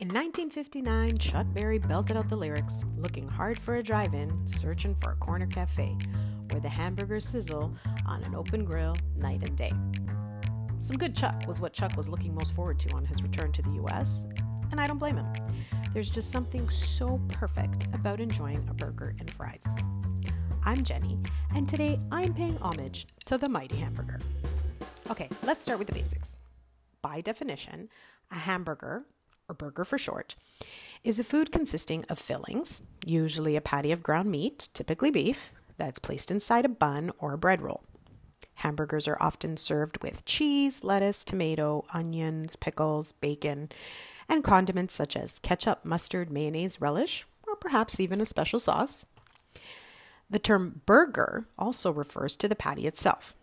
In 1959, Chuck Berry belted out the lyrics, looking hard for a drive in, searching for a corner cafe where the hamburgers sizzle on an open grill night and day. Some good Chuck was what Chuck was looking most forward to on his return to the US, and I don't blame him. There's just something so perfect about enjoying a burger and fries. I'm Jenny, and today I'm paying homage to the mighty hamburger. Okay, let's start with the basics. By definition, a hamburger, or burger for short, is a food consisting of fillings, usually a patty of ground meat, typically beef, that's placed inside a bun or a bread roll. Hamburgers are often served with cheese, lettuce, tomato, onions, pickles, bacon, and condiments such as ketchup, mustard, mayonnaise, relish, or perhaps even a special sauce. The term burger also refers to the patty itself.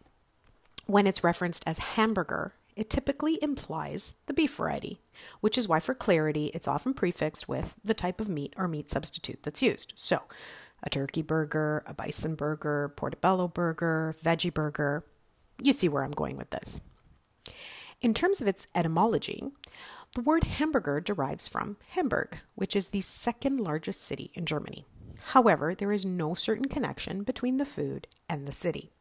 When it's referenced as hamburger, it typically implies the beef variety, which is why, for clarity, it's often prefixed with the type of meat or meat substitute that's used. So, a turkey burger, a bison burger, portobello burger, veggie burger. You see where I'm going with this. In terms of its etymology, the word hamburger derives from Hamburg, which is the second largest city in Germany. However, there is no certain connection between the food and the city.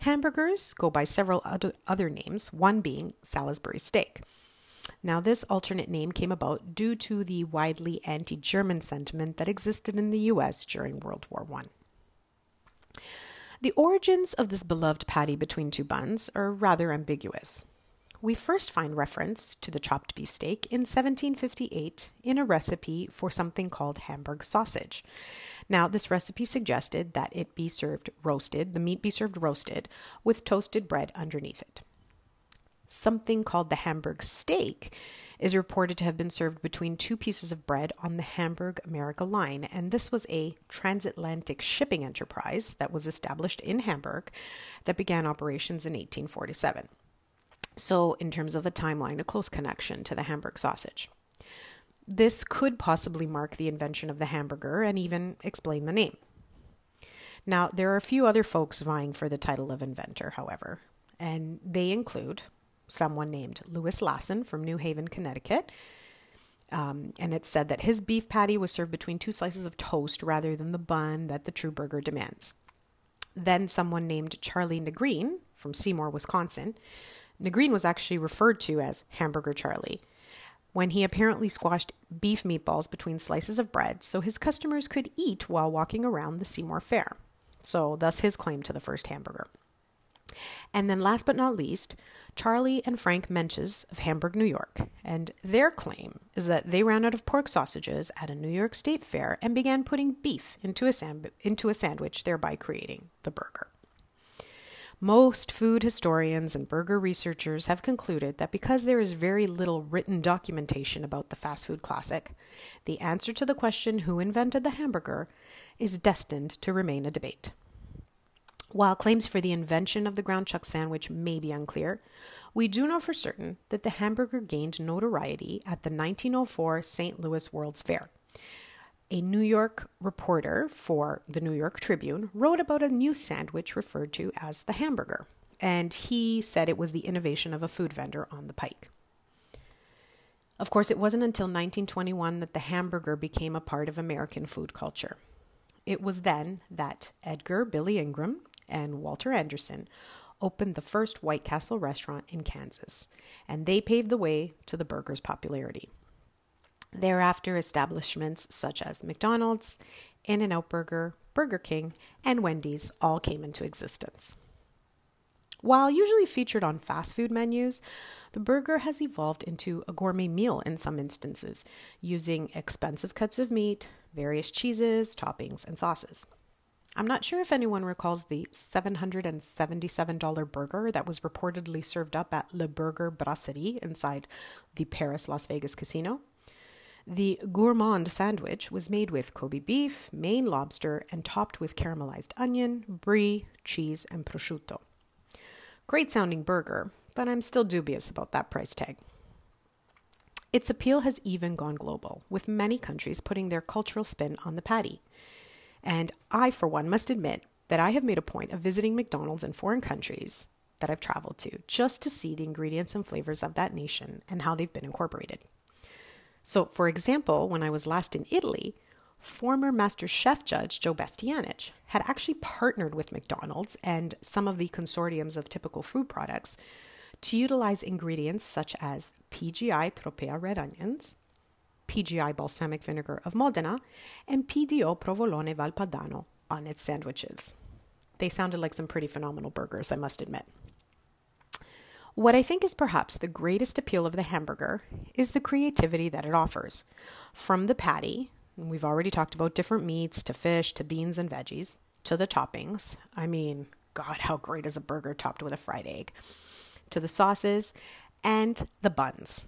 Hamburgers go by several other names, one being Salisbury steak. Now, this alternate name came about due to the widely anti German sentiment that existed in the US during World War I. The origins of this beloved patty between two buns are rather ambiguous. We first find reference to the chopped beef steak in 1758 in a recipe for something called Hamburg sausage. Now, this recipe suggested that it be served roasted, the meat be served roasted, with toasted bread underneath it. Something called the Hamburg steak is reported to have been served between two pieces of bread on the Hamburg America line, and this was a transatlantic shipping enterprise that was established in Hamburg that began operations in 1847. So, in terms of a timeline, a close connection to the Hamburg sausage. This could possibly mark the invention of the hamburger and even explain the name. Now, there are a few other folks vying for the title of inventor, however, and they include someone named Louis Lassen from New Haven, Connecticut. Um, and it's said that his beef patty was served between two slices of toast rather than the bun that the true burger demands. Then someone named Charlie Nagreen from Seymour, Wisconsin. Nagreen was actually referred to as Hamburger Charlie when he apparently squashed beef meatballs between slices of bread so his customers could eat while walking around the Seymour Fair. So, thus his claim to the first hamburger. And then, last but not least, Charlie and Frank Menches of Hamburg, New York. And their claim is that they ran out of pork sausages at a New York State Fair and began putting beef into a, into a sandwich, thereby creating the burger. Most food historians and burger researchers have concluded that because there is very little written documentation about the fast food classic, the answer to the question who invented the hamburger is destined to remain a debate. While claims for the invention of the ground chuck sandwich may be unclear, we do know for certain that the hamburger gained notoriety at the 1904 St. Louis World's Fair a New York reporter for the New York Tribune wrote about a new sandwich referred to as the hamburger, and he said it was the innovation of a food vendor on the pike. Of course, it wasn't until 1921 that the hamburger became a part of American food culture. It was then that Edgar Billy Ingram and Walter Anderson opened the first White Castle restaurant in Kansas, and they paved the way to the burger's popularity. Thereafter, establishments such as McDonald's, In N Out Burger, Burger King, and Wendy's all came into existence. While usually featured on fast food menus, the burger has evolved into a gourmet meal in some instances, using expensive cuts of meat, various cheeses, toppings, and sauces. I'm not sure if anyone recalls the $777 burger that was reportedly served up at Le Burger Brasserie inside the Paris Las Vegas casino. The gourmand sandwich was made with Kobe beef, Maine lobster, and topped with caramelized onion, brie, cheese, and prosciutto. Great sounding burger, but I'm still dubious about that price tag. Its appeal has even gone global, with many countries putting their cultural spin on the patty. And I, for one, must admit that I have made a point of visiting McDonald's in foreign countries that I've traveled to just to see the ingredients and flavors of that nation and how they've been incorporated. So, for example, when I was last in Italy, former Master Chef judge Joe Bastianich had actually partnered with McDonald's and some of the consortiums of typical food products to utilize ingredients such as PGI Tropea red onions, PGI balsamic vinegar of Modena, and PDO provolone Valpadano on its sandwiches. They sounded like some pretty phenomenal burgers, I must admit. What I think is perhaps the greatest appeal of the hamburger is the creativity that it offers. From the patty, we've already talked about different meats to fish to beans and veggies, to the toppings. I mean, God, how great is a burger topped with a fried egg? To the sauces and the buns.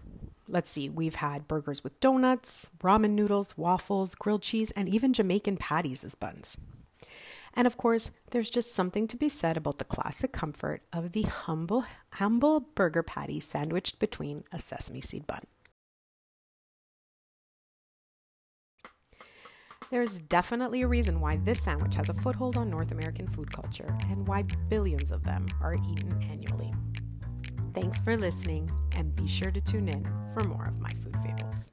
Let's see, we've had burgers with donuts, ramen noodles, waffles, grilled cheese, and even Jamaican patties as buns. And of course, there's just something to be said about the classic comfort of the humble, humble burger patty sandwiched between a sesame seed bun. There's definitely a reason why this sandwich has a foothold on North American food culture and why billions of them are eaten annually. Thanks for listening, and be sure to tune in for more of my food fables.